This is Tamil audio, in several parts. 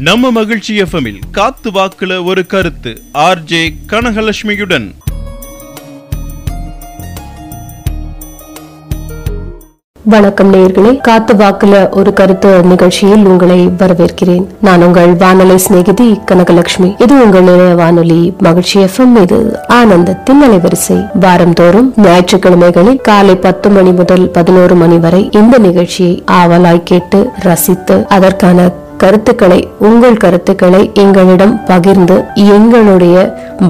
நம்ம மகிழ்ச்சி எஃப்எம்மில் காத்து வாக்குல ஒரு கருத்து. ஆர்ஜே கனகலட்சுமியுடன். வணக்கம் நேயர்களே காத்து வாக்குல ஒரு கருத்து நிகழ்ச்சியில் உங்களை வரவேற்கிறேன். நான் உங்கள் வானொலி சிநேகிதி கனகலட்சுமி. இது உங்கள் நிலைய வானொலி மகிழ்ச்சி எஃப்எம் இது ஆனந்தத்தின் அலைவரிசை. வாரந்தோறும் ஞாயிற்றுக்கிழமைகளில் காலை பத்து மணி முதல் பதினோரு மணி வரை இந்த நிகழ்ச்சியை ஆவலாய் கேட்டு ரசித்து அதற்கான கருத்துக்களை உங்கள் கருத்துக்களை எங்களிடம் பகிர்ந்து எங்களுடைய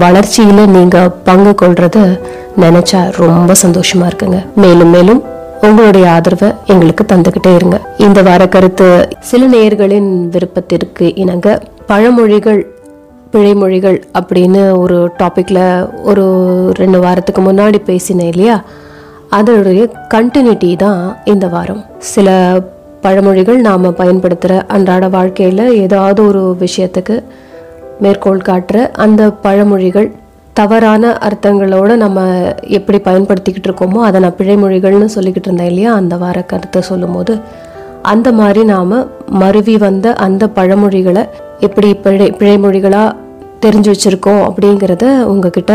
வளர்ச்சியில நீங்க பங்கு கொள்றத நினைச்சா ரொம்ப சந்தோஷமா இருக்குங்க. மேலும் மேலும் உங்களுடைய ஆதரவை எங்களுக்கு தந்துகிட்டே இருங்க. இந்த வார கருத்து சில நேயர்களின் விருப்பத்திற்கு இணங்க பழமொழிகள் பிழைமொழிகள் அப்படின்னு ஒரு டாப்பிக்கில் ஒரு ரெண்டு வாரத்துக்கு முன்னாடி பேசினேன் இல்லையா? அதனுடைய கண்டினியூட்டி தான் இந்த வாரம். சில பழமொழிகள் நாம் பயன்படுத்துகிற அன்றாட வாழ்க்கையில் ஏதாவது ஒரு விஷயத்துக்கு மேற்கோள் காட்டுற அந்த பழமொழிகள் தவறான அர்த்தங்களோட நம்ம எப்படி பயன்படுத்திக்கிட்டு இருக்கோமோ அதை நான் பிழைமொழிகள்னு சொல்லிக்கிட்டு இருந்தேன் இல்லையா? அந்த வார கருத்தை சொல்லும்போது அந்த மாதிரி நாம் மருவி வந்த அந்த பழமொழிகளை எப்படி பிழை பிழைமொழிகளாக தெரிஞ்சு வச்சுருக்கோம் அப்படிங்கிறத உங்ககிட்ட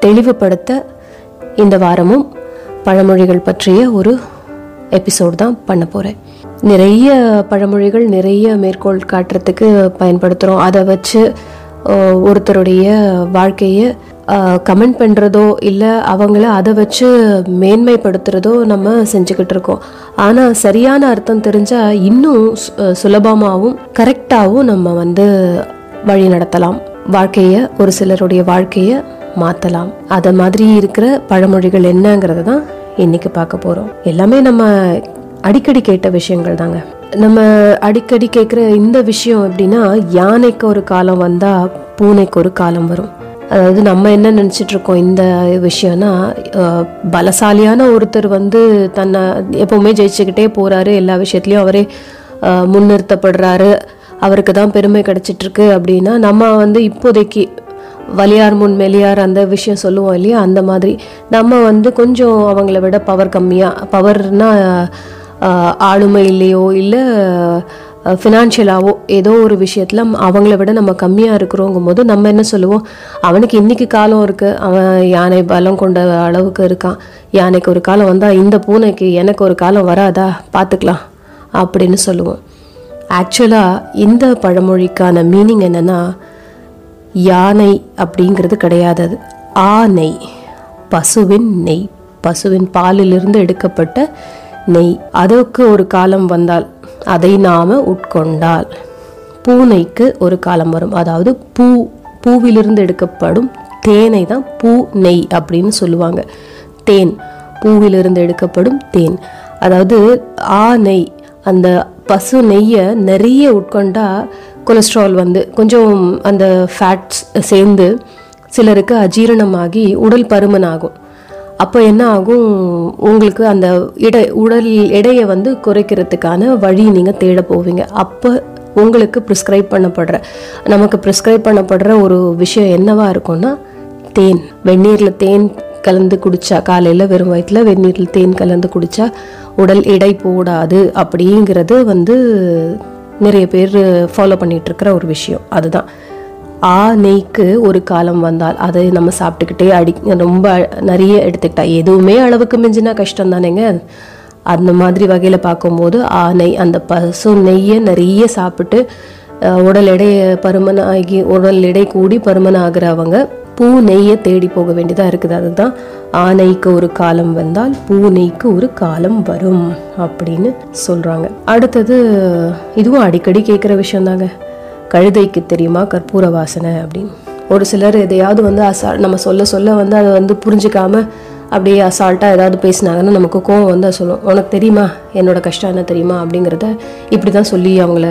தெளிவுபடுத்த இந்த வாரமும் பழமொழிகள் பற்றிய ஒரு எபிசோட் தான் பண்ண போகிறேன் நிறைய பழமொழிகள் நிறைய மேற்கோள் காட்டுறதுக்கு பயன்படுத்துகிறோம் அதை வச்சு ஒருத்தருடைய வாழ்க்கையை கமெண்ட் பண்ணுறதோ இல்லை அவங்கள அதை வச்சு மேன்மைப்படுத்துறதோ நம்ம செஞ்சுக்கிட்டு இருக்கோம். ஆனால் சரியான அர்த்தம் தெரிஞ்சால் இன்னும் சு- சுலபமாகவும் கரெக்டாகவும் நம்ம வந்து வழி நடத்தலாம். வாழ்க்கையை ஒரு சிலருடைய வாழ்க்கையை மாற்றலாம் அதை மாதிரி இருக்கிற பழமொழிகள் என்னங்கிறத தான் இன்னைக்கு பார்க்க போகிறோம் எல்லாமே நம்ம அடிக்கடி கேட்ட விஷயங்கள் தாங்க. நம்ம அடிக்கடி கேட்குற இந்த விஷயம் எப்படின்னா யானைக்கு ஒரு காலம் வந்தால் பூனைக்கு ஒரு காலம் வரும். அதாவது நம்ம என்ன நினச்சிட்டு இருக்கோம் இந்த விஷயம்னா பலசாலியான ஒருத்தர் வந்து தன்னை எப்போவுமே ஜெயிச்சுக்கிட்டே போகிறாரு எல்லா விஷயத்துலையும் அவரே முன்னிறுத்தப்படுறாரு அவருக்கு தான் பெருமை கிடச்சிட்ருக்கு அப்படின்னா நம்ம வந்து இப்போதைக்கு வலியார் முன் மெலியார் அந்த விஷயம் சொல்லுவோம் இல்லையா அந்த மாதிரி. நம்ம வந்து கொஞ்சம் அவங்கள விட பவர் கம்மியாக பவர்னால் ஆளுமை இல்லையோ இல்லை ஃபினான்ஷியலாகவோ ஏதோ ஒரு விஷயத்தில் அவங்கள விட நம்ம கம்மியாக இருக்கிறோங்கும் போது நம்ம என்ன சொல்லுவோம்? அவனுக்கு இன்றைக்கி காலம் இருக்குது அவன் யானை பலம் கொண்ட அளவுக்கு இருக்கான். யானைக்கு ஒரு காலம் வந்தால் இந்த பூனைக்கு எனக்கு ஒரு காலம் வராதா? பார்த்துக்கலாம் அப்படின்னு சொல்லுவோம். ஆக்சுவலாக இந்த பழமொழிக்கான மீனிங் என்னென்னா யானை அப்படிங்கிறது கிடையாது அது. ஆனை பசுவின் நெய் பசுவின் பாலிலிருந்து எடுக்கப்பட்ட நெய். அதற்கு ஒரு காலம் வந்தால் அதை நாம உட்கொண்டால் பூனைக்கு ஒரு காலம் வரும். அதாவது பூ பூவிலிருந்து எடுக்கப்படும் தேனை தான் பூ நெய் அப்படின்னு சொல்லுவாங்க. தேன் பூவிலிருந்து எடுக்கப்படும் தேன். அதாவது ஆ நெய் அந்த பசு நெய்யை நிறைய உட்கொண்டா கொலஸ்ட்ரால் வந்து கொஞ்சம் அந்த ஃபேட்ஸ் சேர்ந்து சிலருக்கு அஜீரணமாகி உடல் பருமன் ஆகும் அப்போ என்ன ஆகும்? உங்களுக்கு அந்த இடை உடல் எடையை வந்து குறைக்கிறதுக்கான வழி நீங்கள் தேட போவீங்க. அப்போ உங்களுக்கு ப்ரிஸ்கிரைப் பண்ணப்படுற நமக்கு ப்ரிஸ்கிரைப் பண்ணப்படுற ஒரு விஷயம் என்னவா இருக்கும்னா தேன். வெந்நீரில் தேன் கலந்து குடித்தா காலையில் வெறும் வயிற்றில் வெந்நீரில் தேன் கலந்து குடித்தா உடல் எடை போடாது அப்படிங்கிறது வந்து நிறைய பேர் ஃபாலோ பண்ணிகிட்ருக்கிற ஒரு விஷயம். அதுதான். ஆ நெய்க்கு ஒரு காலம் வந்தால் அதை நம்ம சாப்பிட்டுக்கிட்டே அடி ரொம்ப நிறைய எடுத்துக்கிட்டா. எதுவுமே அளவுக்கு மிஞ்சினா கஷ்டம் தானேங்க அந்த மாதிரி வகையில் பார்க்கும்போது ஆ நெய் அந்த பசு நெய்யை நிறைய சாப்பிட்டு உடல் எடை பருமன் ஆகி உடல் எடை கூடி பருமன் ஆகிறவங்க பூ நெய்யை தேடி போக வேண்டியதாக இருக்குது. அதுதான் ஆனைக்கு ஒரு காலம் வந்தால் பூ நெய்க்கு ஒரு காலம் வரும் அப்படின்னு சொல்கிறாங்க அடுத்தது இதுவும் அடிக்கடி கேட்குற விஷயந்தாங்க கழுதைக்கு தெரியுமா? கற்பூர வாசனை அப்படின்னு. ஒரு சிலர் எதையாவது வந்து அசா நம்ம சொல்ல சொல்ல வந்து அதை வந்து புரிஞ்சுக்காம அப்படியே அசால்ட்டாக ஏதாவது பேசினாங்கன்னா நமக்கு கோவம் வந்து சொல்லும். உனக்கு தெரியுமா? என்னோட கஷ்டம் என்ன தெரியுமா? அப்படிங்கிறத இப்படி தான் சொல்லி அவங்கள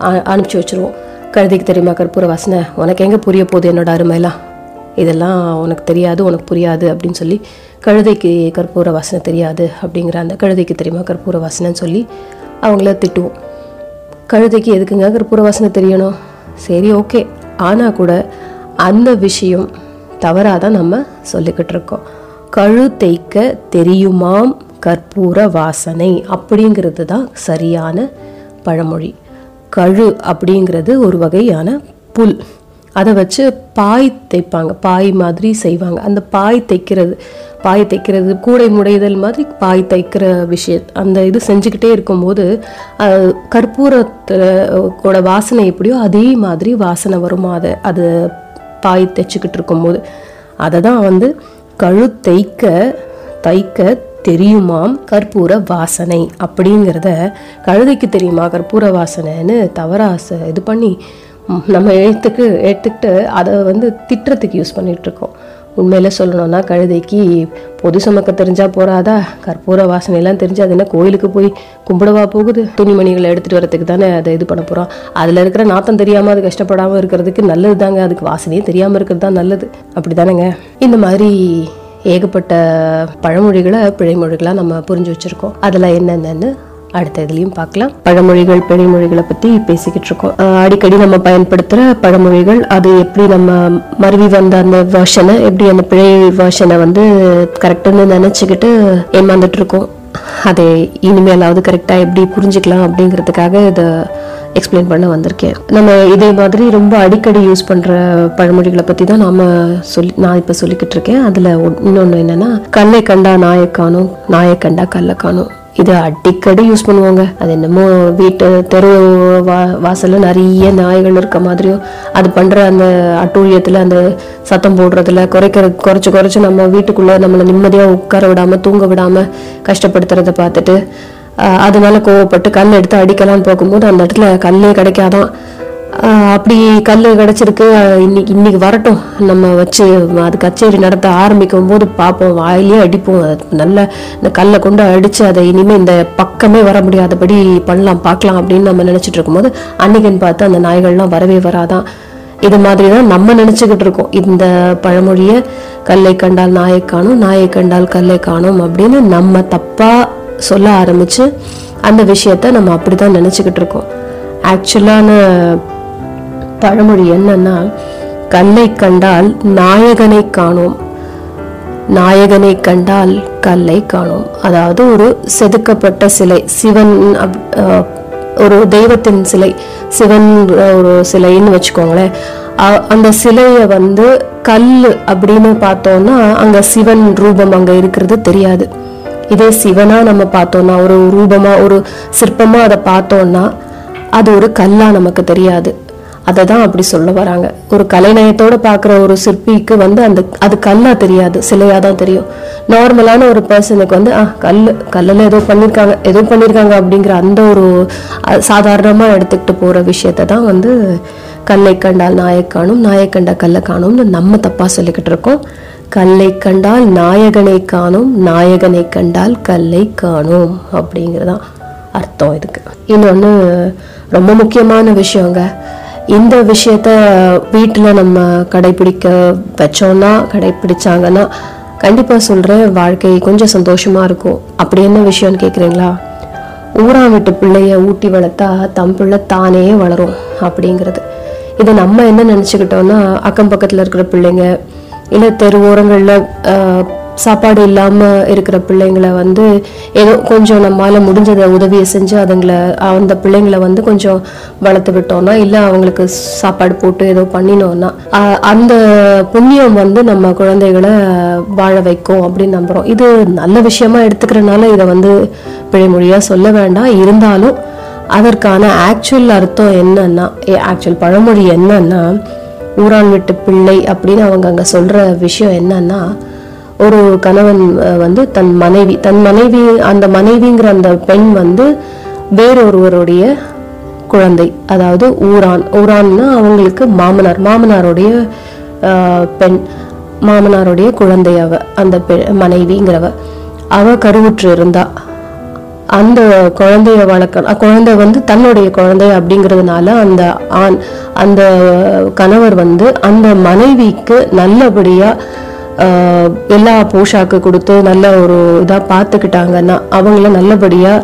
அனுப்பிச்சி வச்சிருவோம். கழுதைக்கு தெரியுமா? கற்பூர வாசனை? உனக்கு எங்கே புரிய போகுது என்னோட அருமையெல்லாம்? இதெல்லாம் உனக்கு தெரியாது உனக்கு புரியாது அப்படின்னு சொல்லி கழுதைக்கு கற்பூர வாசனை தெரியாது அப்படிங்கிற அந்த கழுதைக்கு தெரியுமா? கற்பூர வாசனைன்னு சொல்லி அவங்கள திட்டுவோம். கழுதைக்கு எதுக்குங்க கற்பூர வாசனை தெரியணும். சரி ஓகே ஆனால் கூட அந்த விஷயம் தவறாக தான் நம்ம சொல்லிக்கிட்டு இருக்கோம். கழு தெரியுமாம் கற்பூர வாசனை அப்படிங்கிறது தான் சரியான பழமொழி. கழு அப்படிங்கிறது ஒரு வகையான புல். அதை வச்சு பாய் தைப்பாங்க. பாய் மாதிரி செய்வாங்க. அந்த பாய் தைக்கிறது பாய் தைக்கிறது கூடை முடைதல் மாதிரி பாய் தைக்கிற விஷயம். அந்த இது செஞ்சுக்கிட்டே இருக்கும்போது அஹ், கூட வாசனை எப்படியோ அதே மாதிரி வாசனை வருமா அதை அது பாய் தைச்சிக்கிட்டு இருக்கும்போது. அதை தான் வந்து கழு தைக்க தைக்க தெரியுமாம் கற்பூர வாசனை அப்படிங்கிறத கழுதைக்கு தெரியுமா கற்பூர வாசனைன்னு தவறாசை இது பண்ணி நம்ம எழுத்துக்கு எடுத்துக்கிட்டு அதை வந்து திட்டுறதுக்கு யூஸ் பண்ணிகிட்ருக்கோம் இருக்கோம். உண்மையில் சொல்லணும்னா கழுதைக்கு பொது சுமக்க தெரிஞ்சா போறாதா? கற்பூர வாசனையெல்லாம் தெரிஞ்சு அது என்ன கோயிலுக்கு போய் கும்பிடவா போகுது? துணிமணிகளை எடுத்துகிட்டு வரதுக்கு தானே அதை இது பண்ண போகிறோம் அதில் இருக்கிற நாத்தம் தெரியாமல் அது கஷ்டப்படாமல் இருக்கிறதுக்கு நல்லது தாங்க அதுக்கு வாசனையே தெரியாமல் இருக்கிறது தான் நல்லது. அப்படி தானேங்க இந்த மாதிரி ஏகப்பட்ட பழமொழிகளை பிழைமொழிகளாக நம்ம புரிஞ்சு வச்சுருக்கோம். அதில் என்னென்னு அடுத்த இதுலேயும் பார்க்கலாம். பழமொழிகள் பிழைமொழிகளை பற்றி பேசிக்கிட்டு இருக்கோம். அடிக்கடி நம்ம பயன்படுத்துகிற பழமொழிகள் அது எப்படி நம்ம மருவி வந்த அந்த வேர்ஷனை எப்படி அந்த பிழை வேர்ஷனை வந்து கரெக்டுன்னு நினச்சிக்கிட்டு ஏமாந்துட்டு இருக்கோம். அதை இனிமேலாவது கரெக்டாக எப்படி புரிஞ்சுக்கலாம் அப்படிங்கிறதுக்காக இதை எக்ஸ்பிளைன் பண்ண வந்திருக்கேன். நம்ம இதே மாதிரி ரொம்ப அடிக்கடி யூஸ் பண்ணுற பழமொழிகளை பற்றி தான் நாம் சொல்லி நான் இப்போ சொல்லிக்கிட்டு இருக்கேன். அதில் ஒன்- என்னென்னா கல்லை கண்டா நாயை காணும் நாயை கண்டா கல்லை காணும் இது அடிக்கடி யூஸ் பண்ணுவாங்க. அது என்னமோ வீட்டு தெரு வா வாசலில் நிறைய நாய்கள் இருக்க மாதிரியும் அது பண்ற அந்த அட்டூழியத்துல அந்த சத்தம் போடுறதுல குறைக்கிற குறைச்சி குறைச்சு நம்ம வீட்டுக்குள்ள நம்மளை நிம்மதியா உட்கார விடாம தூங்க விடாம கஷ்டப்படுத்துறத பார்த்துட்டு அதனால கோவப்பட்டு கல் எடுத்து அடிக்கலாம்னு போகும்போது அந்த இடத்துல கல்லே கிடைக்காதான் அப்படி கல் கிடச்சிருக்கு. இன்னைக்கு இன்னைக்கு வரட்டும். நம்ம வச்சு அது கச்சேரி நடத்த ஆரம்பிக்கும் போது பார்ப்போம். வாயிலே அடிப்போம். அது நல்ல இந்த கல்லை கொண்டு அடித்து அதை இனிமேல் இந்த பக்கமே வர முடியாதபடி பண்ணலாம் பார்க்கலாம் அப்படின்னு நம்ம நினச்சிட்டு இருக்கும்போது அன்னைக்குன்னு பார்த்து அந்த நாய்கள்லாம் வரவே வராதான். இது மாதிரி தான் நம்ம நினச்சிக்கிட்டு இருக்கோம். இந்த பழமொழியை கல்லை கண்டால் நாயை காணும் நாயை கண்டால் கல்லை காணும் அப்படின்னு நம்ம தப்பாக சொல்ல ஆரம்பித்து அந்த விஷயத்த நம்ம அப்படி தான் நினச்சிக்கிட்டு இருக்கோம். ஆக்சுவலான பழமொழி என்னன்னா கல்லை கண்டால் நாயகனை காணோம். நாயகனை கண்டால் கல்லை காணோம். அதாவது ஒரு செதுக்கப்பட்ட சிலை சிவன் அப்- ஒரு தெய்வத்தின் சிலை சிவன் ஒரு சிலைன்னு வச்சுக்கோங்களேன். அந்த சிலையை வந்து கல் அப்படின்னு பார்த்தோம்னா அங்க சிவன் ரூபம் அங்க இருக்கிறது தெரியாது. இதே சிவனா நம்ம பார்த்தோம்னா ஒரு ரூபமா ஒரு சிற்பமா அதை பார்த்தோம்னா அது ஒரு கல்லா நமக்கு தெரியாது. அதை தான் அப்படி சொல்ல வராங்க. ஒரு கலைநயத்தோட பார்க்குற ஒரு சிற்பிக்கு வந்து அந்த அது கல்லா தெரியாது சிலையா தான் தெரியும். நார்மலான ஒரு பர்சனுக்கு வந்து ஆ கல் கல்லில் ஏதோ பண்ணியிருக்காங்க ஏதோ பண்ணியிருக்காங்க அப்படிங்கிற அந்த ஒரு சாதாரணமாக சாதாரணமா எடுத்துக்கிட்டு போற விஷயத்தை தான் வந்து கல்லை கண்டால் நாயை காணும் நாயை கண்டா கல்லை காணும்னு நம்ம தப்பா சொல்லிக்கிட்டு இருக்கோம். கல்லை கண்டால் நாயகனை காணும் நாயகனை கண்டால் கல்லை காணும் அப்படிங்கிறதான் அர்த்தம் இதுக்கு. இன்னொன்று ரொம்ப முக்கியமான விஷயங்க. இந்த விஷயத்த வீட்டில் நம்ம கடைபிடிக்க வச்சோம்னா கடைபிடிச்சாங்கன்னா கண்டிப்பாக சொல்கிறேன் வாழ்க்கை கொஞ்சம் சந்தோஷமாக இருக்கும். அப்படி என்ன விஷயம்னு கேட்குறீங்களா ஊரா விட்டு பிள்ளைய ஊட்டி வளர்த்தா தம் பிள்ளை தானே வளரும் அப்படிங்கிறது. இதை நம்ம என்ன நினச்சிக்கிட்டோம்னா அக்கம் பக்கத்தில் இருக்கிற பிள்ளைங்க இல்லை தெரு ஓரங்களில் சாப்பாடு இல்லாமல் இருக்கிற பிள்ளைங்களை வந்து ஏதோ கொஞ்சம் நம்மளால் முடிஞ்சதை உதவியை செஞ்சு அதுங்களை அந்த பிள்ளைங்களை வந்து கொஞ்சம் வளர்த்து விட்டோம்னா இல்லை அவங்களுக்கு சாப்பாடு போட்டு ஏதோ பண்ணினோம்னா அந்த புண்ணியம் வந்து நம்ம குழந்தைகளை வாழ வைக்கும் அப்படின்னு நம்புகிறோம் இது நல்ல விஷயமா எடுத்துக்கிறனால இதை வந்து பிழைமொழியாக சொல்ல வேண்டாம். இருந்தாலும் அதற்கான ஆக்சுவல் அர்த்தம் என்னன்னா ஆக்சுவல் பழமொழி என்னன்னா ஊரான் விட்டு பிள்ளை அப்படின்னு அவங்க அங்கே சொல்கிற விஷயம் என்னன்னா ஒரு கணவன் வந்து தன் மனைவி தன் மனைவி அந்த மனைவிங்கிற அந்த பெண் வந்து வேறொருவருடைய குழந்தை அதாவது ஊரான். ஊரான்னா அவங்களுக்கு மாமனார் மாமனாருடைய பெண் மாமனாருடைய குழந்தை அவ அந்த பெ- மனைவிங்கிறவ. அவ கருவுற்று இருந்தா. அந்த குழந்தைய வளர்க்க குழந்தை வந்து தன்னுடைய குழந்தை அப்படிங்கிறதுனால அந்த ஆண் அந்த கணவர் வந்து அந்த மனைவிக்கு நல்லபடியாக எல்லா போஷாக்கு கொடுத்து நல்ல ஒரு இதாக பார்த்துக்கிட்டாங்கன்னா அவங்கள நல்லபடியா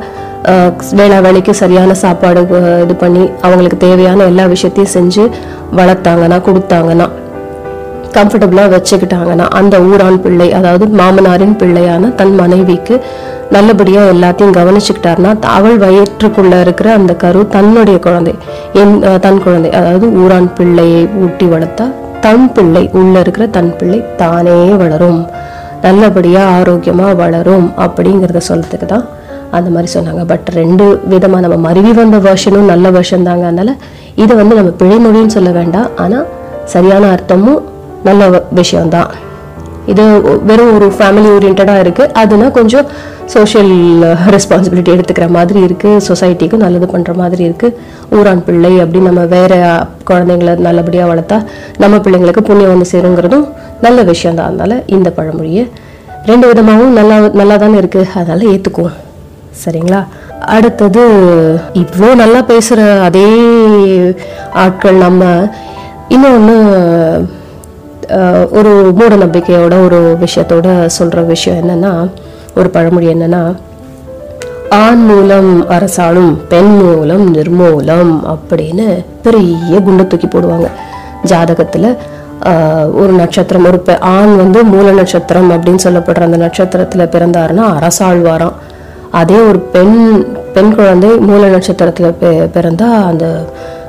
வேளா வேலைக்கு சரியான சாப்பாடு இது பண்ணி அவங்களுக்கு தேவையான எல்லா விஷயத்தையும் செஞ்சு வளர்த்தாங்கன்னா கொடுத்தாங்கன்னா கம்ஃபர்டபுளாக வச்சுக்கிட்டாங்கன்னா அந்த ஊரான் பிள்ளை அதாவது மாமனாரின் பிள்ளையான தன் மனைவிக்கு நல்லபடியாக எல்லாத்தையும் கவனிச்சுக்கிட்டாருன்னா அவள் வயிற்றுக்குள்ளே இருக்கிற அந்த கரு தன்னுடைய குழந்தை என் தன் குழந்தை அதாவது ஊரான் பிள்ளையை ஊட்டி வளர்த்தா தன் பிள்ளை உள்ள இருக்கிற தன் பிள்ளை தானே வளரும். நல்லபடியாக ஆரோக்கியமாக வளரும் அப்படிங்கிறத சொல்கிறதுக்கு தான் அந்த மாதிரி சொன்னாங்க. பட் ரெண்டு விதமாக நம்ம மருவி வந்த வருஷனும் நல்ல வருஷம் தாங்க. அதனால் இது வந்து நம்ம பிழைமொழின்னு சொல்ல வேண்டாம். ஆனால் சரியான அர்த்தமும் நல்ல விஷயம்தான். இது வெறும் ஒரு ஃபேமிலி ஓரியன்டாக இருக்குது அதுனா கொஞ்சம் சோஷியல் ரெஸ்பான்சிபிலிட்டி எடுத்துக்கிற மாதிரி இருக்குது சொசைட்டிக்கும் நல்லது பண்ணுற மாதிரி இருக்குது ஊரான் பிள்ளை அப்படி நம்ம வேறு குழந்தைங்கள நல்லபடியாக வளர்த்தா நம்ம பிள்ளைங்களுக்கு புண்ணியம் வந்து சேருங்கிறதும் நல்ல விஷயம் தான் அதனால் இந்த பழமொழியை ரெண்டு விதமாகவும் நல்லா நல்லா தானே இருக்குது அதனால் ஏற்றுக்குவோம் சரிங்களா? அடுத்தது இவ்வளோ நல்லா பேசுகிற அதே ஆட்கள் நம்ம இன்னொன்று ஒரு மூட நம்பிக்கையோட ஒரு விஷயத்தோட சொல்ற விஷயம் என்னன்னா ஒரு பழமொழி என்னன்னா ஆண் மூலம் அரசாளும் பெண் மூலம் நிர்மூலம் அப்படின்னு பெரிய குண்டு தூக்கி போடுவாங்க. ஜாதகத்துல ஒரு நட்சத்திரம் ஒரு பெ- ஆண் வந்து மூல நட்சத்திரம் அப்படின்னு சொல்லப்படுற அந்த நட்சத்திரத்துல பிறந்தாருன்னா அரசாழ்வாராம். அதே ஒரு பெண் பெண் குழந்தை மூல நட்சத்திரத்துல பெ- பிறந்தா அந்த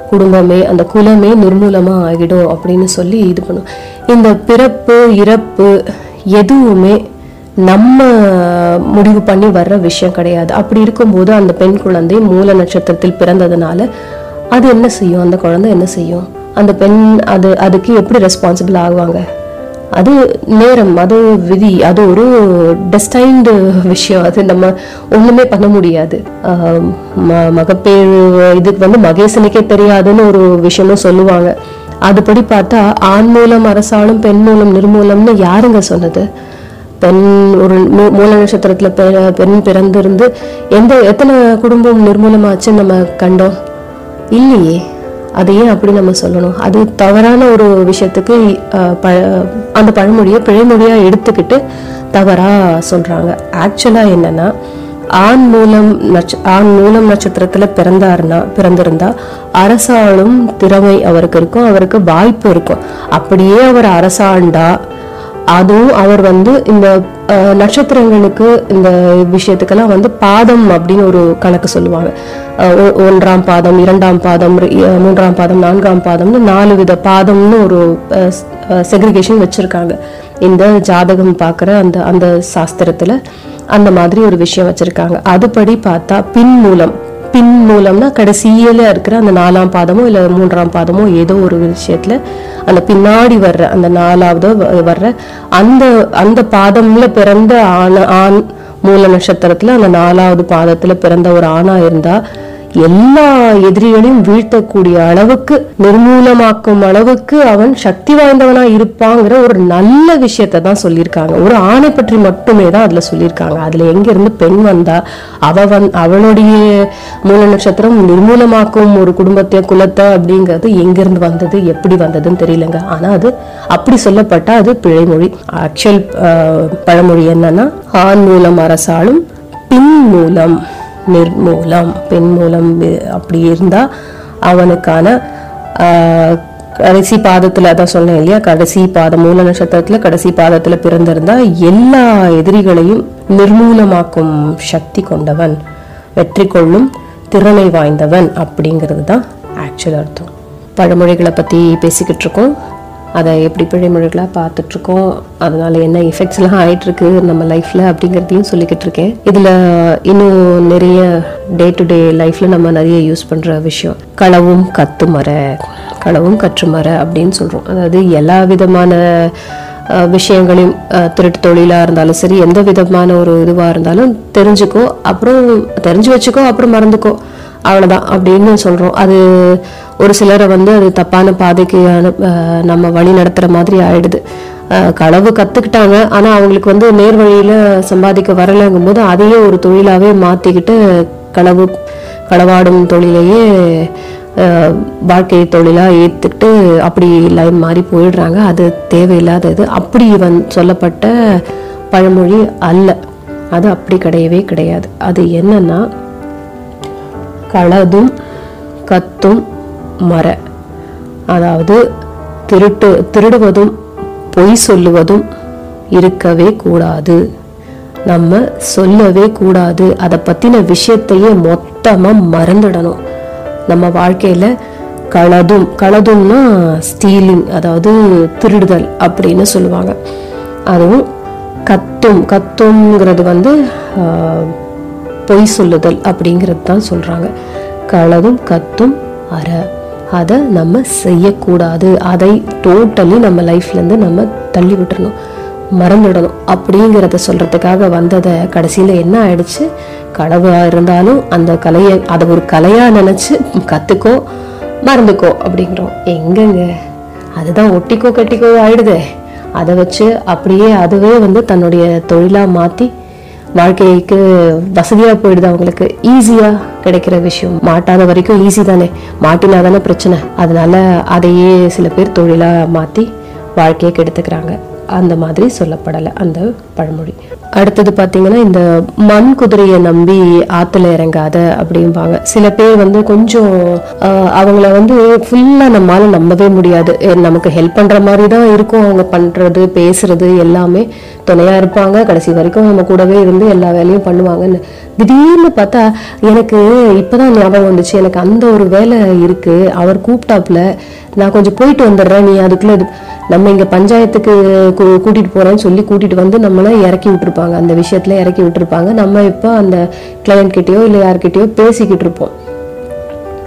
குடும்பமே அந்த குலமே நிர்மூலமா ஆகிடும் அப்படின்னு சொல்லி இது பண்ணும். இந்த பிறப்பு இறப்பு எதுவுமே நம்ம முடிவு பண்ணி வர்ற விஷயம் கிடையாது. அப்படி இருக்கும்போது அந்த பெண் குழந்தை மூல நட்சத்திரத்தில் பிறந்ததுனால அது என்ன செய்யும்? அந்த குழந்தை என்ன செய்யும்? அந்த பெண் அது அதுக்கு எப்படி ரெஸ்பான்சிபிள் ஆகுவாங்க? அது நேரம் அது விதி அது ஒரு டெஸ்டைன்டு விஷயம். அது நம்ம ஒன்றுமே பண்ண முடியாது. ம- மகப்பேறு இதுக்கு வந்து மகேசனுக்கே தெரியாதுன்னு ஒரு விஷயமும் சொல்லுவாங்க. அதுபடி பார்த்தா ஆண் மூலம் அரசாலும் பெண் மூலம் நிர்மூலம்னு யாருங்க சொன்னது? பெண் ஒரு மூ- மூல நட்சத்திரத்துல பெ- பெண் பிறந்திருந்து எந்த எத்தனை குடும்பம் நிர்மூலமாச்சுன்னு நம்ம கண்டோம்? இல்லையே. அதை ஏன் அப்படி நம்ம சொல்லணும்? அது தவறான ஒரு விஷயத்துக்கு ப- அந்த பழமொழியை பிழைமொழியா எடுத்துக்கிட்டு தவறா சொல்றாங்க. ஆக்சுவலா என்னன்னா ஆண் மூலம் நட்ச ஆண் மூலம் நட்சத்திரத்துல பிறந்தாருன்னா பிறந்திருந்தா அரசாளும் திறமை அவருக்கு இருக்கும் அவருக்கு வாய்ப்பு இருக்கும். அப்படியே அவர் அரசாண்டா அதுவும் அவர் வந்து இந்த நட்சத்திரங்களுக்கு இந்த விஷயத்துக்கெல்லாம் வந்து பாதம் அப்படின்னு ஒரு கணக்கு சொல்லுவாங்க. ஒ- ஒன்றாம் பாதம் இரண்டாம் பாதம் மூன்றாம் பாதம் நான்காம் பாதம்னு நாலு வித பாதம்னு ஒரு செக்ரிகேஷன் வச்சிருக்காங்க. இந்த ஜாதகம் பார்க்குற அந்த அந்த சாஸ்திரத்துல அந்த மாதிரி ஒரு விஷயம் வச்சிருக்காங்க. அதுபடி பார்த்தா பின் மூலம். பின் மூலம்னா கடைசியில இருக்கிற அந்த நாலாம் பாதமோ இல்ல மூன்றாம் பாதமோ ஏதோ ஒரு விஷயத்துல அந்த பின்னாடி வர்ற அந்த நாலாவதோ வர்ற அந்த அந்த பாதம்ல பிறந்த ஆண் ஆண் மூல நட்சத்திரத்துல அந்த நாலாவது பாதத்துல பிறந்த ஒரு ஆணா இருந்தா எல்லா எதிரிகளையும் வீழ்த்தக்கூடிய அளவுக்கு நிர்மூலமாக்கும் அளவுக்கு அவன் சக்தி வாய்ந்தவனா இருப்பாங்கிற ஒரு நல்ல விஷயத்தை தான் சொல்லியிருக்காங்க. ஒரு ஆணை பற்றி மட்டுமே தான் அதுல சொல்லியிருக்காங்க. அதுல எங்க இருந்து பெண் வந்தா அவ வந் அவளுடைய மூல நட்சத்திரம் நிர்மூலமாக்கும் ஒரு குடும்பத்தை குலத்தை அப்படிங்கிறது எங்கிருந்து வந்தது எப்படி வந்ததுன்னு தெரியலங்க. ஆனா அது அப்படி சொல்லப்பட்டா அது பிழைமொழி. ஆக்சுவல் பழமொழி என்னன்னா ஆண் மூலம் அரசாலும் பின் மூலம். நிர்மூலம் பெண் மூலம் அப்படி இருந்தால் அவனுக்கான கடைசி பாதத்தில் அதான் சொன்னேன் இல்லையா கடைசி பாதம் மூல நட்சத்திரத்தில் கடைசி பாதத்தில் பிறந்திருந்தா எல்லா எதிரிகளையும் நிர்மூலமாக்கும் சக்தி கொண்டவன் வெற்றி கொள்ளும் திறனை வாய்ந்தவன் அப்படிங்கிறது தான் ஆக்சுவல் அர்த்தம். பழமொழிகளை பற்றி பேசிக்கிட்டு இருக்கோம். அதை எப்படி பிழைமொழிகளாக பார்த்துட்டு இருக்கோம் அதனால் என்ன எஃபெக்ட்ஸ்லாம் ஆகிட்டுருக்கு நம்ம லைஃப்பில் அப்படிங்கிறதையும் சொல்லிக்கிட்டு இருக்கேன். இதில் இன்னும் நிறைய டே டு டே லைஃப்பில் நம்ம நிறைய யூஸ் பண்ணுற விஷயம் களவும் கத்துமர களவும் கற்றுமர அப்படின்னு சொல்கிறோம் அதாவது எல்லா விதமான விஷயங்களையும் திருட்டு தொழிலாக இருந்தாலும் சரி எந்த விதமான ஒரு இதுவாக இருந்தாலும் தெரிஞ்சுக்கோ அப்புறம் தெரிஞ்சு வச்சுக்கோ அப்புறம் மறந்துக்கோ. அவ்வளோதான் அப்படின்னு சொல்கிறோம் அது ஒரு சிலரை வந்து அது தப்பான பாதைக்கு நம்ம வழி நடத்துகிற மாதிரி ஆயிடுது. களவு கற்றுக்கிட்டாங்க ஆனால் அவங்களுக்கு வந்து நேர் வழியில் சம்பாதிக்க வரலைங்கும் போது அதையே ஒரு தொழிலாகவே மாற்றிக்கிட்டு களவு களவாடும் தொழிலையே வாழ்க்கை தொழிலாக ஏற்றுக்கிட்டு அப்படி லைன் மாறி போயிடுறாங்க. அது தேவையில்லாதது. அப்படி வந் சொல்லப்பட்ட பழமொழி அல்ல. அது அப்படி கிடையவே கிடையாது. அது என்னன்னா களதும் கத்தும் மர. அதாவது திருட்டு திருடுவதும் பொய் சொல்லுவதும் இருக்கவே கூடாது. நம்ம சொல்லவே கூடாது. அதை பற்றின விஷயத்தையே மொத்தமாக மறந்துடணும். நம்ம வாழ்க்கையில் களதும் களதும்னா ஸ்டீலிங் அதாவது திருடுதல் அப்படின்னு சொல்லுவாங்க. அதுவும் கத்தும் கத்தும்ங்கிறது வந்து பொய் சொல்லுதல் அப்படிங்கிறது தான் சொல்கிறாங்க களதும் கத்தும் அற. அதை நம்ம செய்யக்கூடாது. அதை டோட்டலி நம்ம லைஃப்லேருந்து நம்ம தள்ளி விட்டுறணும். மறந்துடணும். அப்படிங்கிறத சொல்கிறதுக்காக வந்ததை கடைசியில் என்ன ஆயிடுச்சு? களவா இருந்தாலும் அந்த கலையை அதை ஒரு கலையாக நினச்சி கற்றுக்கோ மறந்துக்கோ அப்படிங்கிறோம். எங்கெங்க? அதுதான் ஒட்டிக்கோ கட்டிக்கோ ஆயிடுதே. அதை வச்சு அப்படியே அதுவே வந்து தன்னுடைய தொழிலாக மாற்றி வாழ்க்கைக்கு வசதியாக போயிடுது அவங்களுக்கு. ஈஸியாக கிடைக்கிற விஷயம். மாட்டாத வரைக்கும் ஈஸி தானே. மாட்டினா தானே பிரச்சனை. அதனால அதையே சில பேர் தொழிலாக மாற்றி வாழ்க்கையை கெடுத்துக்கிறாங்க. அந்த மாதிரி சொல்லப்படலை அந்த பழமொழி. அடுத்தது பார்த்தீங்கன்னா இந்த மண் குதிரையை நம்பி ஆற்றுல இறங்காத அப்படிம்பாங்க. சில பேர் வந்து கொஞ்சம் அவங்கள வந்து ஃபுல்லாக நம்மளால் நம்பவே முடியாது. நமக்கு ஹெல்ப் பண்ணுற மாதிரி தான் இருக்கும் அவங்க பண்ணுறது பேசுறது எல்லாமே. துணையாக இருப்பாங்க. கடைசி வரைக்கும் நம்ம கூடவே இருந்து எல்லா வேலையும் பண்ணுவாங்கன்னு. திடீர்னு பார்த்தா எனக்கு இப்பதான் ஞாபகம் வந்துச்சு. எனக்கு அந்த ஒரு வேலை இருக்குது அவர் கூப்பிட்டாப்புல நான் கொஞ்சம் போயிட்டு வந்துடுறேன். நீ அதுக்குள்ளே நம்ம இங்கே பஞ்சாயத்துக்கு கூ- போகிறேன்னு சொல்லி கூட்டிகிட்டு வந்து நம்மளை இறக்கி விட்டுருப்பாங்க. அந்த விஷயத்துல இறக்கி விட்டுருப்பாங்க. நம்ம இப்போ அந்த கிளையண்ட்கிட்டேயோ இல்லை யார்கிட்டயோ பேசிக்கிட்டு இருப்போம்.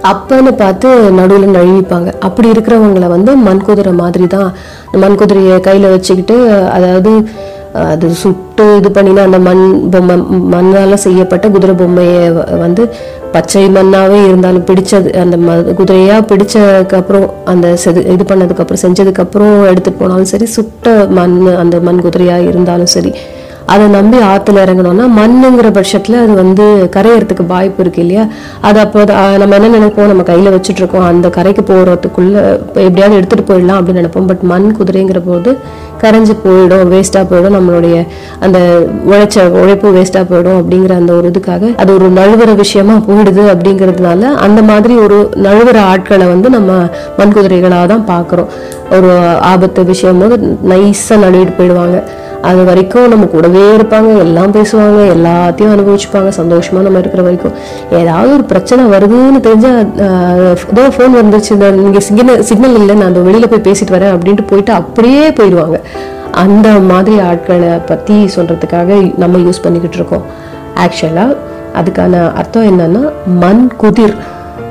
அப்பன்னு பார்த்து நடுவில் நழுவிப்பாங்க. அப்படி இருக்கிறவங்கள வந்து மண்குதிரை மாதிரி தான் மண்குதிரையை கையில் வச்சுக்கிட்டு அதாவது அது சுட்டு இது பண்ணினா அந்த மண் பொம்மை மண்ணால் செய்யப்பட்ட குதிரை பொம்மையை வந்து பச்சை மண்ணாகவே இருந்தாலும் பிடிச்சது அந்த ம குதிரையாக பிடிச்சதுக்கப்புறம் அந்த செது இது பண்ணதுக்கப்புறம் செஞ்சதுக்கப்புறம் எடுத்துகிட்டு போனாலும் சரி சுட்ட மண் அந்த மண் குதிரையாக இருந்தாலும் சரி அதை நம்பி ஆற்றுல இறங்கணும்னா மண்ணுங்கிற பட்சத்தில் அது வந்து கரையிறதுக்கு வாய்ப்பு இருக்கு இல்லையா? அது அப்போ நம்ம என்ன நினைப்போம்? நம்ம கையில் வச்சுட்ருக்கோம் அந்த கரைக்கு போகிறதுக்குள்ளே எப்படியாவது எடுத்துகிட்டு போயிடலாம் அப்படின்னு நினைப்போம். பட் மண் குதிரைங்கிற போது கரைஞ்சி போயிடும் வேஸ்டா போயிடும் நம்மளுடைய அந்த உழைச்ச உழைப்பு வேஸ்டா போயிடும் அப்படிங்கிற அந்த ஒரு இதுக்காக அது ஒரு நழுவுற விஷயமா போயிடுது அப்படிங்கிறதுனால அந்த மாதிரி ஒரு நழுவுற ஆட்களை வந்து நம்ம மண்குதிரைகளாக தான் பார்க்குறோம். ஒரு ஆபத்து விஷயம் போது நைஸாக நழுவிட்டு போயிடுவாங்க. அது வரைக்கும் நம்ம கூடவே இருப்பாங்க எல்லாம் பேசுவாங்க எல்லாத்தையும் அனுபவிச்சுப்பாங்க சந்தோஷமாக நம்ம இருக்கிற வரைக்கும். ஏதாவது ஒரு பிரச்சனை வருதுன்னு தெரிஞ்சால் ஏதோ ஃபோன் வந்துருச்சு இந்த நீங்கள் சிக்னல் சிக்னல் இல்லை நான் அந்த வெளியில் போய் பேசிட்டு வரேன் அப்படின்ட்டு போயிட்டு அப்படியே போயிடுவாங்க. அந்த மாதிரி ஆட்களை பற்றி சொல்கிறதுக்காக நம்ம யூஸ் பண்ணிக்கிட்டு இருக்கோம். ஆக்சுவலாக அதுக்கான அர்த்தம் என்னன்னா மண் குதிர்.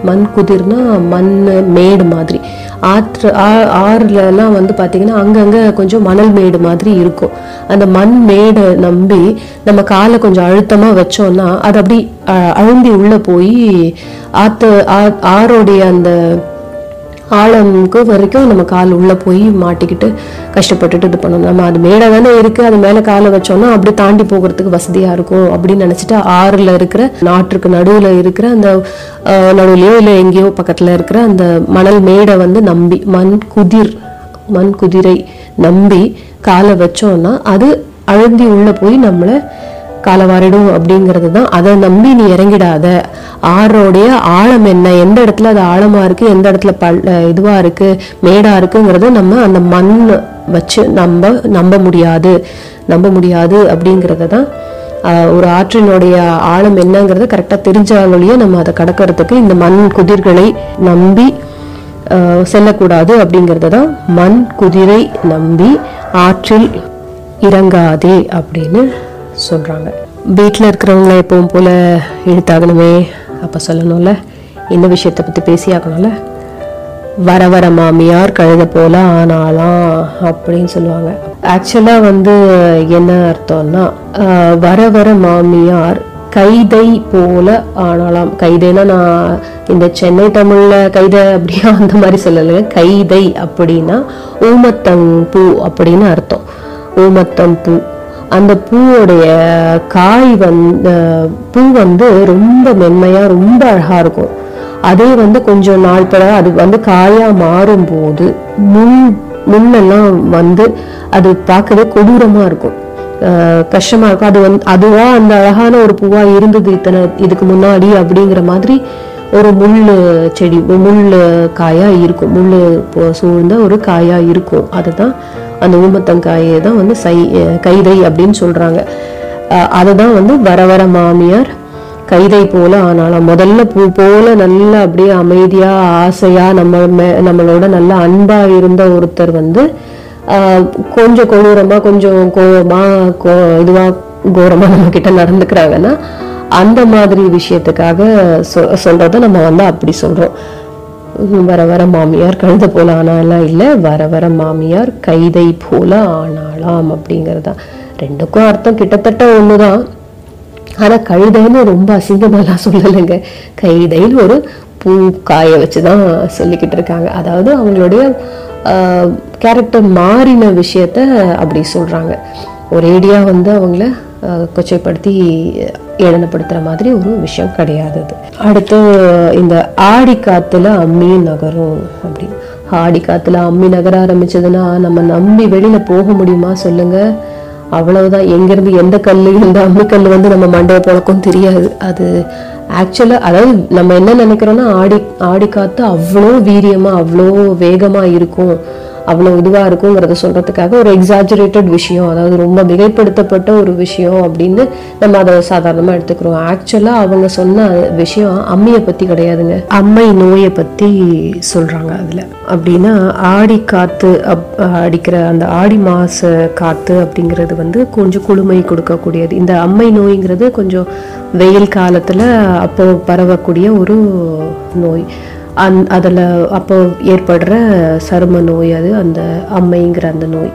மண் குதிர்னா மண் மேடு மாதிரி. ஆற்று ஆ- ஆறுலலாம் வந்து பார்த்தீங்கன்னா அங்கங்கே கொஞ்சம் மணல் மேடு மாதிரி இருக்கும். அந்த மண் மேடை நம்பி நம்ம காலை கொஞ்சம் அழுத்தமாக வச்சோம்னா அது அப்படி அழுந்தி உள்ளே போய் ஆற்று ஆ- ஆறோடைய அந்த ஆழமுக்கு வரைக்கும் நம்ம கால் உள்ளே போய் மாட்டிக்கிட்டு கஷ்டப்பட்டுட்டு இது பண்ணணும். நம்ம அது மேலே தானே இருக்குது அது மேலே காலை வச்சோம்னா அப்படி தாண்டி போகிறதுக்கு வசதியாக இருக்கும் அப்படின்னு நினச்சிட்டு ஆறில் இருக்கிற நாட்டுக்கு நடுவில் இருக்கிற அந்த நடுவிலையோ இல்லை எங்கேயோ பக்கத்தில் இருக்கிற அந்த மணல் மேடை வந்து நம்பி மண் குதிர் மண் குதிரை நம்பி காலை வச்சோம்னா அது அழுந்தி உள்ளே போய் நம்மளை காலவாரிடும் அப்படிங்கிறது தான் அதை நம்பி நீ இறங்கிடாத. ஆறோடைய ஆழம் என்ன? எந்த இடத்துல அது ஆழமாக இருக்குது எந்த இடத்துல பல் இதுவாக இருக்குது மேடாக இருக்குங்கிறத நம்ம அந்த மண் வச்சு நம்ப நம்ப முடியாது. நம்ப முடியாது அப்படிங்கிறத தான் ஒரு ஆற்றினுடைய ஆழம் என்னங்கிறத கரெக்டாக தெரிஞ்சாலொழிய நம்ம அதை கடக்கிறதுக்கு இந்த மண் குதிர்களை நம்பி செல்லக்கூடாது அப்படிங்கிறத தான் மண் குதிரை நம்பி ஆற்றில் இறங்காதே அப்படின்னு சொல்கிறாங்க வீட்டில் இருக்கிறவங்கள எப்பவும் போல் இழுத்தாகணுமே அப்போ சொல்லணும்ல. இந்த விஷயத்தை பற்றி பேசியாகணும்ல. வர வர மாமியார் கழுத போல ஆனாலாம் அப்படின்னு சொல்லுவாங்க. ஆக்சுவலாக வந்து என்ன அர்த்தம்னா வர வர மாமியார் கைதை போல ஆனாலாம் கைதைனா நான் இந்த சென்னை தமிழில் கைதை அப்படியா? அந்த மாதிரி சொல்லலைங்க. கைதை அப்படின்னா ஊமத்தம் பூ அப்படின்னு அர்த்தம். ஊமத்தம் பூ. அந்த பூவோடைய காய் வந்து பூ வந்து ரொம்ப மென்மையா ரொம்ப அழகா இருக்கும். அதே வந்து கொஞ்சம் நாள் பட அது வந்து காயாக மாறும்போது முள் முன்னெல்லாம் வந்து அது பார்க்கவே கொடூரமா இருக்கும். கஷ்டமா இருக்கும். அது வந்து அதுவா அந்த அழகான ஒரு பூவா இருந்தது இத்தனை இதுக்கு முன்னாடி அப்படிங்கிற மாதிரி ஒரு முள் செடி முள் காயா இருக்கும். முள் சூழ்ந்த ஒரு காயா இருக்கும். அதுதான் அந்த ஊமத்தங்காயை தான் வந்து சை கைதை அப்படின்னு சொல்கிறாங்க அதை தான் வந்து வர வர மாமியார் கைதை போல ஆனாலும் முதல்ல பூ போல நல்லா அப்படியே அமைதியாக ஆசையாக நம்ம மே- நம்மளோட நல்ல அன்பாக இருந்த ஒருத்தர் வந்து கொஞ்சம் கொடூரமாக கொஞ்சம் கோபமாக கோ இதுவாக கோரமாக நம்ம கிட்ட நடந்துக்கிறாங்கன்னா அந்த மாதிரி விஷயத்துக்காக சொ சொல்கிறத நம்ம வந்து அப்படி சொல்கிறோம் வர வர மாமியார் கழுத போல ஆனாலாம் இல்லை? வர வர மாமியார் கைதை போல ஆனாலாம் அப்படிங்கிறதா. ரெண்டுக்கும் அர்த்தம் கிட்டத்தட்ட ஒன்று தான் ஆனால் கழுதைன்னு ரொம்ப அசிங்கமாலாம் சொல்லலைங்க. கைதைன்னு ஒரு பூ காய வச்சு தான் சொல்லிக்கிட்டு இருக்காங்க. அதாவது அவங்களுடைய கேரக்டர் மாறின விஷயத்த அப்படி சொல்கிறாங்க ஒரேடியா வந்து அவங்கள கொச்சைப்படுத்தி ஏளனப்படுத்துகிற மாதிரி ஒரு விஷயம் கிடையாது அது அடுத்து இந்த ஆடி காற்றுல அம்மி நகரும் அப்படி. ஆடி காற்றுல அம்மி நகர ஆரம்பிச்சதுன்னா நம்ம நம்பி வெளியில போக முடியுமா சொல்லுங்க. அவ்வளவுதான். எங்கேருந்து எந்த கல் இந்த அம்மிக்கல் வந்து நம்ம மண்டையை பொழக்கும் தெரியாது. அது ஆக்சுவலா அதாவது நம்ம என்ன நினைக்கிறோம்னா ஆடி ஆடி காற்று அவ்வளோ வீரியமா அவ்வளோ வேகமா இருக்கும். அவ்வளோ இதுவாக இருக்குங்கிறத சொல்கிறதுக்காக ஒரு எக்ஸாஜரேட்டட் விஷயம் அதாவது ரொம்ப மிகைப்படுத்தப்பட்ட ஒரு விஷயம் அப்படின்னு நம்ம அதை சாதாரணமாக எடுத்துக்கிறோம். ஆக்சுவலாக அவங்க சொன்ன விஷயம் அம்மையை பற்றி கிடையாதுங்க. அம்மை நோயை பற்றி சொல்கிறாங்க அதில். அப்படின்னா ஆடி காற்று அப்- அடிக்கிற அந்த ஆடி மாச காற்று அப்படிங்கிறது வந்து கொஞ்சம் குளுமை கொடுக்கக்கூடியது. இந்த அம்மை நோய்ங்கிறது கொஞ்சம் வெயில் காலத்தில் அப்போ பரவக்கூடிய ஒரு நோய். அந் அதில் அப்போ ஏற்படுற சரும நோய் அது அந்த அம்மைங்கிற அந்த நோய்.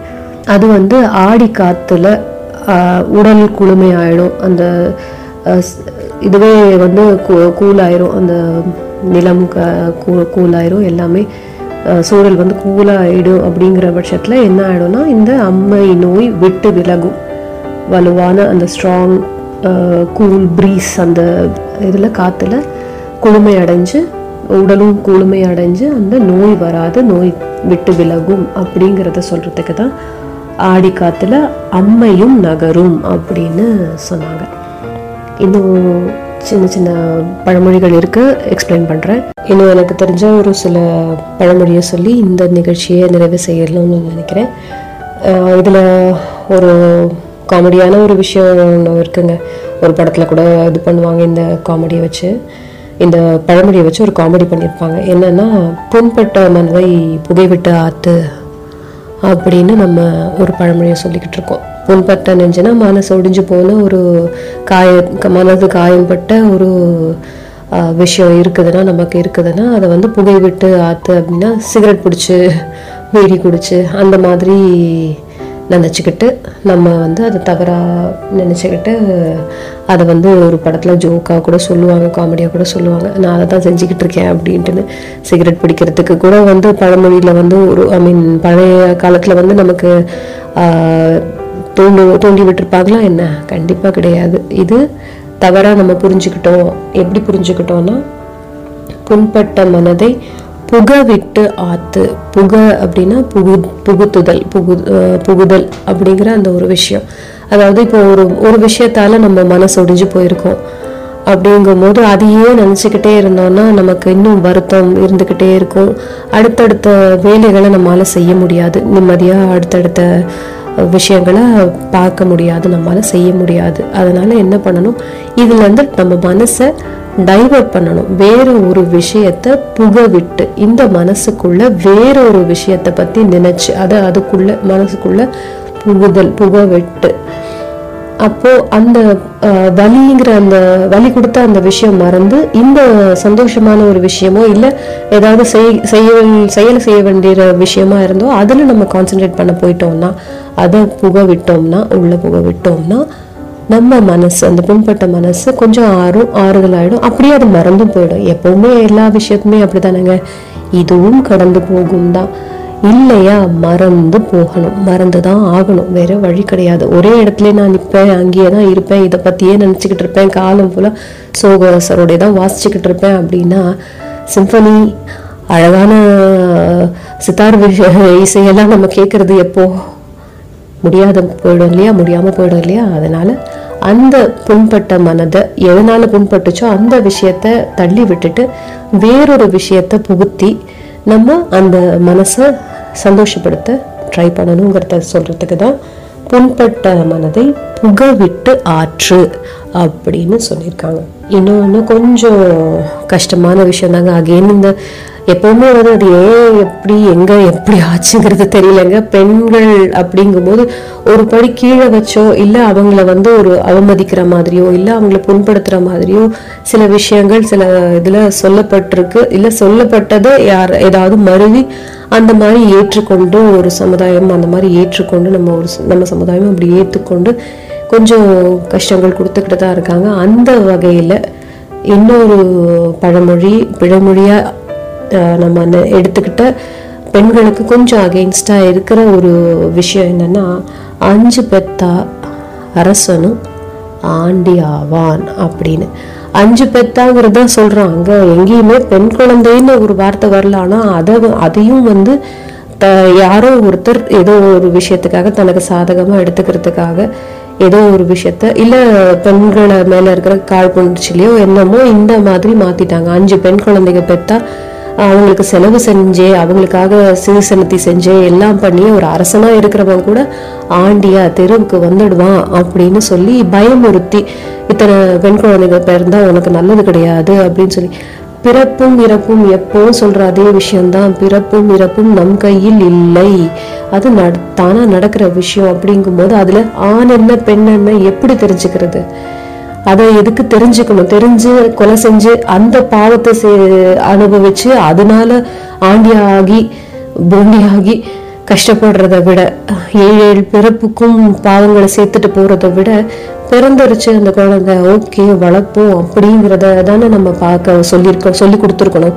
அது வந்து ஆடி காற்றுல உடல் குளுமை ஆயிடும் அந்த இதுவே வந்து கூலாயிரும் அந்த நிலம் கூலாயிரும் எல்லாமே சூழல் வந்து கூலாயிடும் அப்படிங்கிற பட்சத்தில் என்ன ஆகிடும்னா இந்த அம்மை நோய் விட்டு விலகும். வலுவான அந்த ஸ்ட்ராங் கூல் ப்ரீஸ் அந்த இதில் காற்றுல குளுமை அடைஞ்சு உடலும் குளுமை அடைஞ்சு அந்த நோய் வராது நோய் விட்டு விலகும் அப்படிங்கிறத சொல்கிறதுக்கு தான் ஆடி காத்துல அம்மையும் நகரும் அப்படின்னு சொன்னாங்க. இன்னும் சின்ன சின்ன பழமொழிகள் இருக்கு எக்ஸ்பிளைன் பண்ணுறேன் இன்னும் எனக்கு தெரிஞ்ச ஒரு சில பழமொழியை சொல்லி இந்த நிகழ்ச்சியை நிறைவு செய்யலாம்னு நினைக்கிறேன். இதில் ஒரு காமெடியான ஒரு விஷயம் ஒன்று இருக்குங்க. ஒரு படத்தில் கூட இது பண்ணுவாங்க இந்த காமெடியை வச்சு. இந்த பழமொழியை வச்சு ஒரு காமெடி பண்ணியிருப்பாங்க. என்னன்னா புண்பட்ட மனதை புகைவிட்டு ஆத்து அப்படின்னு நம்ம ஒரு பழமொழியை சொல்லிக்கிட்டு இருக்கோம். புண்பட்ட நெஞ்சுனா மனசு ஒடிஞ்சு போன ஒரு காய க- மனது காயம்பட்ட ஒரு விஷயம் இருக்குதுன்னா நமக்கு இருக்குதுன்னா அதை வந்து புகை விட்டு ஆத்து அப்படின்னா சிகரெட் பிடிச்சி பீடி குடிச்சு அந்த மாதிரி நினச்சிக்கிட்டு நம்ம வந்து அதை தவறாக நினச்சிக்கிட்டு அதை வந்து ஒரு படத்தில் ஜோக்காக கூட சொல்லுவாங்க காமெடியாக கூட சொல்லுவாங்க. நான் அதை தான் செஞ்சுக்கிட்டு இருக்கேன் அப்படின்ட்டுன்னு சிகரெட் பிடிக்கிறதுக்கு கூட வந்து பழமொழியில் வந்து ஒரு ஐ மீன் பழைய காலத்தில் வந்து நமக்கு ஆஹ், தூண்டு தூண்டி விட்டுருப்பாங்களா என்ன? கண்டிப்பாக கிடையாது. இது தவறாக நம்ம புரிஞ்சுக்கிட்டோம். எப்படி புரிஞ்சுக்கிட்டோம்னா புண்பட்ட மனதை புகவிட்டு ஆத்து புக அப்படின்னா புகு புகுத்துதல் புகு புகுதல் அப்படிங்கிற அந்த ஒரு விஷயம். அதாவது இப்போ ஒரு ஒரு விஷயத்தால நம்ம மனசு ஒடிஞ்சு போயிருக்கோம். அப்படிங்கும்போது அதையே நினச்சிக்கிட்டே இருந்தோம்னா நமக்கு இன்னும் வருத்தம் இருந்துக்கிட்டே இருக்கும். அடுத்தடுத்த வேலைகளை நம்மளால் செய்ய முடியாது. நிம்மதியாக அடுத்தடுத்த விஷயங்களை பார்க்க முடியாது. நம்மளால செய்ய முடியாது. அதனால் என்ன பண்ணணும்? இதுலேருந்து நம்ம மனசை டைவர்ட் பண்ணணும். வேற ஒரு விஷயத்த புக விட்டு இந்த மனசுக்குள்ள வேற ஒரு விஷயத்த பத்தி நினைச்சு அதை அதுக்குள்ள மனசுக்குள்ள புகுதல் புக விட்டு அப்போ அந்த வலிங்கிற அந்த வலி கொடுத்த அந்த விஷயம் மறந்து இந்த சந்தோஷமான ஒரு விஷயமோ இல்லை ஏதாவது செய் செய்ய செயல் செய்ய வேண்டிய விஷயமா இருந்தோ அதில் நம்ம கான்சென்ட்ரேட் பண்ண போயிட்டோம்னா அதை புக விட்டோம்னா உள்ள புக விட்டோம்னா நம்ம மனசு அந்த புண்பட்ட மனசு கொஞ்சம் ஆறும் ஆறுதல் அப்படியே அது மறந்து போயிடும். எப்பவுமே எல்லா விஷயத்துமே அப்படிதானங்க. இதுவும் கடந்து போகும் தான். இல்லையா? மறந்து போகணும். மறந்து தான் ஆகணும். வேற வழி கிடையாது. ஒரே இடத்துல நான் நிற்பேன் அங்கேயே தான் இருப்பேன் இதை பத்தியே நினச்சிக்கிட்டு இருப்பேன் காலம் ஃபுல்லா சோகவசரோடைய தான் வாசிச்சுக்கிட்டு இருப்பேன் அப்படின்னா சிம்பனி அழகான சித்தார் இசையெல்லாம் நம்ம கேட்கறது எப்போ? முடியாத போயிடும் இல்லையா? முடியாமல் போயிடும் இல்லையா? அதனால அந்த புண்பட்ட மனதை எதனால புண்பட்டுச்சோ அந்த விஷயத்த தள்ளி விட்டுட்டு வேறொரு விஷயத்த புகுத்தி நம்ம அந்த மனசை சந்தோஷப்படுத்த ட்ரை பண்ணணுங்கிறத சொல்றதுக்கு தான் புண்பட்ட மனதை புகவிட்டு ஆற்று அப்படின்னு சொல்லியிருக்காங்க. இன்னொன்று கொஞ்சம் கஷ்டமான விஷயம் தாங்க. அகெயின் இந்த எப்பவுமே வந்து அது ஏன் எப்படி எங்க எப்படி ஆச்சுங்கிறது தெரியலங்க. பெண்கள் அப்படிங்கும்போது ஒரு படி கீழே வச்சோ இல்லை அவங்கள வந்து ஒரு அவமதிக்கிற மாதிரியோ இல்லை அவங்கள புண்படுத்துற மாதிரியோ சில விஷயங்கள் சில இதுல சொல்லப்பட்டிருக்கு. இல்லை சொல்லப்பட்டதை யார் ஏதாவது மருவி அந்த மாதிரி ஏற்றுக்கொண்டு ஒரு சமுதாயம் அந்த மாதிரி ஏற்றுக்கொண்டு நம்ம ஒரு நம்ம சமுதாயம் அப்படி ஏற்றுக்கொண்டு கொஞ்சம் கஷ்டங்கள் கொடுத்துக்கிட்டு தான் இருக்காங்க. அந்த வகையில் இன்னொரு பழமொழி பிழமொழியாக நம்ம எடுத்துக்கிட்ட பெண்களுக்கு கொஞ்சம் அகெயின்ஸ்டாக இருக்கிற ஒரு விஷயம் என்னன்னா அஞ்சு பெத்தா அரசனும் ஆண்டி ஆவான் அப்படின்னு. அஞ்சு பெத்தாங்கிறத சொல்றாங்க. எங்கேயுமே பெண் குழந்தைன்னு ஒரு வார்த்தை வரல. ஆனால் அதை அதையும் வந்து த யாரோ ஒருத்தர் ஏதோ ஒரு விஷயத்துக்காக தனக்கு சாதகமாக எடுத்துக்கிறதுக்காக ஏதோ ஒரு விஷயத்த இல்லை பெண்களை மேலே இருக்கிற காழ்ப்புணர்ச்சிலையோ என்னமோ இந்த மாதிரி மாற்றிட்டாங்க அஞ்சு பெண் குழந்தைங்க பெத்தா அவங்களுக்கு செலவு செஞ்சே அவங்களுக்காக சிறுசனி செஞ்சு எல்லாம் பண்ணி ஒரு அரசனா இருக்கிறவன் கூட ஆண்டியா தெருவுக்கு வந்துடுவான் அப்படின்னு சொல்லி பயமுறுத்தி இத்தனை பெண் குழந்தைங்க பிறந்தா உனக்கு நல்லது கிடையாது அப்படின்னு சொல்லி. பிறப்பும் இறப்பும் எப்பவும் சொல்ற அதே விஷயம்தான். பிறப்பும் இறப்பும் நம் கையில் இல்லை. அது நட தானா நடக்கிற விஷயம் அப்படிங்கும்போது அதுல ஆண் என்ன பெண் என்ன எப்படி தெரிஞ்சுக்கிறது? அதை எதுக்கு தெரிஞ்சுக்கணும்? தெரிஞ்சு கொலை செஞ்சு அந்த பாவத்தை செ- அனுபவிச்சு அதனால ஆண்டியாகி பூண்டியாகி கஷ்டப்படுறத விட ஏழு ஏழு பிறப்புக்கும் பாவங்களை சேர்த்துட்டு போகிறத விட பிறந்துருச்சு அந்த குழந்தை ஓகே வளர்ப்போம் அப்படிங்கிறத தானே நம்ம பார்க்க சொல்லியிருக்கோம் சொல்லி கொடுத்துருக்கணும்.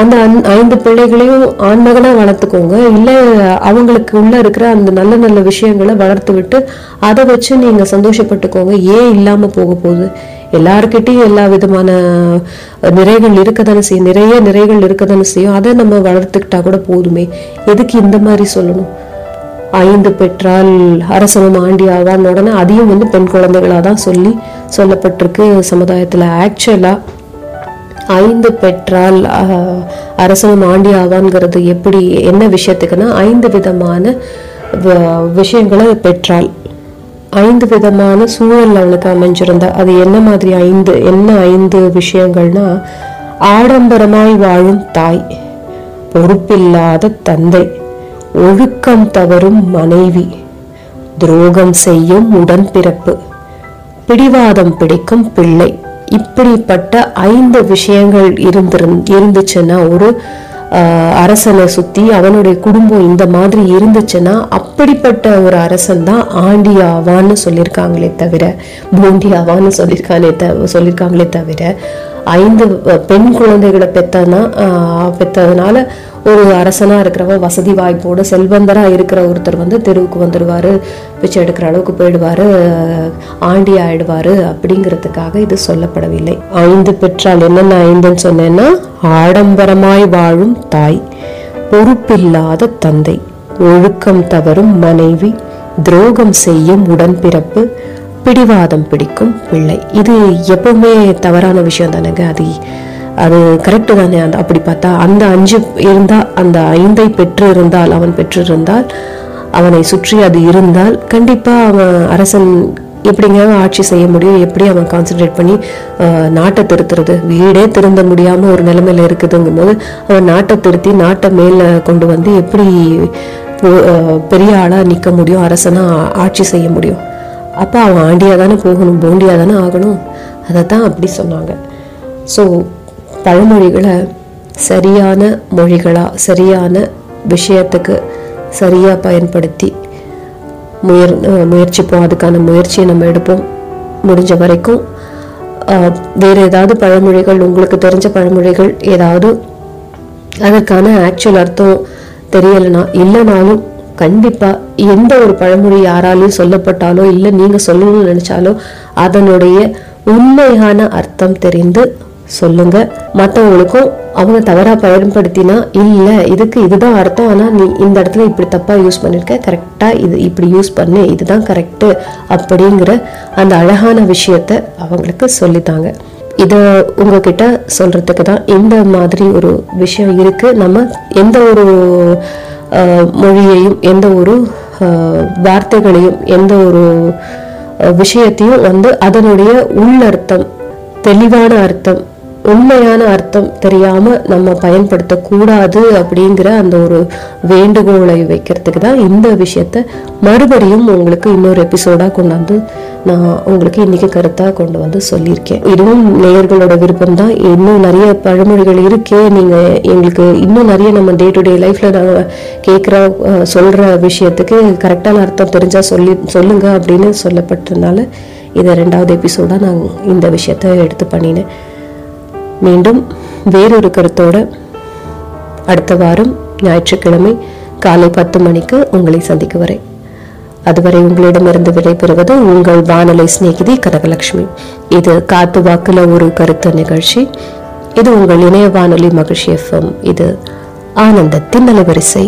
அந்த ஐந்து பிள்ளைகளையும் ஆண்மகனாக வளர்த்துக்கோங்க. இல்லை அவங்களுக்கு உள்ளே இருக்கிற அந்த நல்ல நல்ல விஷயங்களை வளர்த்து விட்டு அதை வச்சு நீங்கள் சந்தோஷப்பட்டுக்கோங்க. ஏன் இல்லாமல் போக போகுது? எல்லாருக்கிட்டையும் எல்லா விதமான நிறைகள் இருக்கதானே செய்யும். நிறைய நிறைகள் இருக்கதானே செய்யும். அதை நம்ம வளர்த்துக்கிட்டா கூட போதுமே. எதுக்கு இந்த மாதிரி சொல்லணும்? ஐந்து பெற்றால் அரசவம் ஆண்டி ஆவான் உடனே அதையும் வந்து பெண் குழந்தைகளாக தான் சொல்லி சொல்லப்பட்டிருக்கு சமுதாயத்தில். ஆக்சுவலாக ஐந்து பெற்றால் அரசனும் ஆண்டி ஆவான்ங்கிறது எப்படி என்ன விஷயத்துக்குன்னா ஐந்து விதமான வ- விஷயங்களை பெற்றால் ஐந்து விதமான சூழல் அவளுக்கு அமைஞ்சிருந்தா அது என்ன மாதிரி ஐந்து என்ன ஐந்து விஷயங்கள்னா ஆடம்பரமாய் வாழும் தாய் பொறுப்பில்லாத தந்தை ஒழுக்கம் தவறும் மனைவி துரோகம் செய்யும் உடன்பிறப்பு பிடிவாதம் பிடிக்கும் பிள்ளை இப்படிப்பட்ட ஐந்து விஷயங்கள் இருந்திருந் இருந்துச்சுன்னா ஒரு அரசனை சுத்தி அவனுடைய குடும்பம் இந்த மாதிரி இருந்துச்சுன்னா அப்படிப்பட்ட ஒரு அரசன் தான் ஆண்டி ஆவான்னு சொல்லியிருக்காங்களே தவிர பூண்டி ஆவான்னு சொல்லியிருக்கானே த சொல்லியிருக்காங்களே தவிர ஐந்து பெண் குழந்தைகளை பெத்தனா பெற்றதுனால ஒரு அரசனாக இருக்கிறவ வசதி வாய்ப்போடு செல்வந்தராக இருக்கிற ஒருத்தர் வந்து தெருவுக்கு வந்துடுவாரு பிச்சை எடுக்கிற அளவுக்கு போயிடுவாரு ஆண்டி ஆயிடுவாரு அப்படிங்கிறதுக்காக இது சொல்லப்படவில்லை. ஐந்து பெற்றால் என்னென்ன ஐந்துன்னு சொன்னேன்னா ஆடம்பரமாய் வாழும் தாய் பொறுப்பில்லாத தந்தை ஒழுக்கம் தவறும் மனைவி துரோகம் செய்யும் உடன்பிறப்பு பிடிவாதம் பிடிக்கும் பிள்ளை. இது எப்பவுமே தவறான விஷயம் தானேங்க. அது அது கரெக்டு தானே. அந்த அப்படி பார்த்தா அந்த அஞ்சு இருந்தால் அந்த ஐந்தை பெற்று இருந்தால் அவன் பெற்றிருந்தால் அவனை சுற்றி அது இருந்தால் கண்டிப்பாக அவன் அரசன் எப்படிங்க ஆட்சி செய்ய முடியும்? எப்படி அவன் கான்சென்ட்ரேட் பண்ணி நாட்டை திருத்துறது? வீடே திருந்த முடியாமல் ஒரு நிலைமையில் இருக்குதுங்கும் போது அவன் நாட்டை திருத்தி நாட்டை மேலே கொண்டு வந்து எப்படி பெரிய ஆளாக நிற்க முடியும்? அரசனாக ஆட்சி செய்ய முடியும்? அப்போ அவன் ஆண்டியாக தானே போகணும் போண்டியாக தானே ஆகணும்? அதை தான் அப்படி சொன்னாங்க. ஸோ பழமொழிகளை சரியான மொழிகளாக சரியான விஷயத்துக்கு சரியாக பயன்படுத்தி முயற் முயற்சிப்போம். அதுக்கான முயற்சியை நம்ம எடுப்போம். முடிஞ்ச வரைக்கும் வேறு ஏதாவது பழமொழிகள் உங்களுக்கு தெரிஞ்ச பழமொழிகள் ஏதாவது அதற்கான ஆக்சுவல் அர்த்தம் தெரியலைனா இல்லைனாலும் கண்டிப்பாக எந்த ஒரு பழமொழி யாராலையும் சொல்லப்பட்டாலோ இல்லை நீங்கள் சொல்லணும்னு நினச்சாலோ அதனுடைய உண்மையான அர்த்தம் தெரிந்து சொல்லுங்க. மற்றவங்களுக்கும் அவங்க தவறாக பயன்படுத்தினா இல்லை இதுக்கு இதுதான் அர்த்தம். ஆனால் நீ இந்த இடத்துல இப்படி தப்பாக யூஸ் பண்ணியிருக்க கரெக்டாக இது இப்படி யூஸ் பண்ணு இதுதான் கரெக்டு அப்படிங்கிற அந்த அழகான விஷயத்த அவங்களுக்கு சொல்லித்தாங்க. இதை உங்ககிட்ட சொல்கிறதுக்கு தான் இந்த மாதிரி ஒரு விஷயம் இருக்குது நம்ம எந்த ஒரு மொழியையும் எந்த ஒரு வார்த்தைகளையும் எந்த ஒரு விஷயத்தையும் வந்து அதனுடைய உள்ளர்த்தம் தெளிவான அர்த்தம் உண்மையான அர்த்தம் தெரியாம நம்ம பயன்படுத்தக்கூடாது அப்படிங்கிற அந்த ஒரு வேண்டுகோளை வைக்கிறதுக்கு தான் இந்த விஷயத்த மறுபடியும் உங்களுக்கு இன்னொரு எபிசோடா கொண்டு வந்து நான் உங்களுக்கு இன்னைக்கு கருத்தா கொண்டு வந்து சொல்லியிருக்கேன். இதுவும் நேயர்களோட விருப்பம் தான். இன்னும் நிறைய பழமொழிகள் இருக்கே. நீங்க எங்களுக்கு இன்னும் நிறைய நம்ம டே டு டே லைஃப்ல நாங்கள் கேட்குற சொல்ற விஷயத்துக்கு கரெக்டான அர்த்தம் தெரிஞ்சா சொல்லி சொல்லுங்க அப்படின்னு சொல்லப்பட்டதுனால இதை ரெண்டாவது எபிசோடா நான் இந்த விஷயத்த எடுத்து பண்ணினேன். மீண்டும் வேறொரு கருத்தோட அடுத்த வாரம் ஞாயிற்றுக்கிழமை காலை பத்து மணிக்கு உங்களை சந்திக்க வரேன் அதுவரை உங்களிடமிருந்து விடைபெறுவது உங்கள் வானொலி சிநேகிதி கனகலட்சுமி. இது காத்து வாக்குல ஒரு கருத்து நிகழ்ச்சி. இது உங்கள் இணைய வானொலி மகிழ்ச்சி எஃப்எம் இது ஆனந்தத்தின் அலைவரிசை.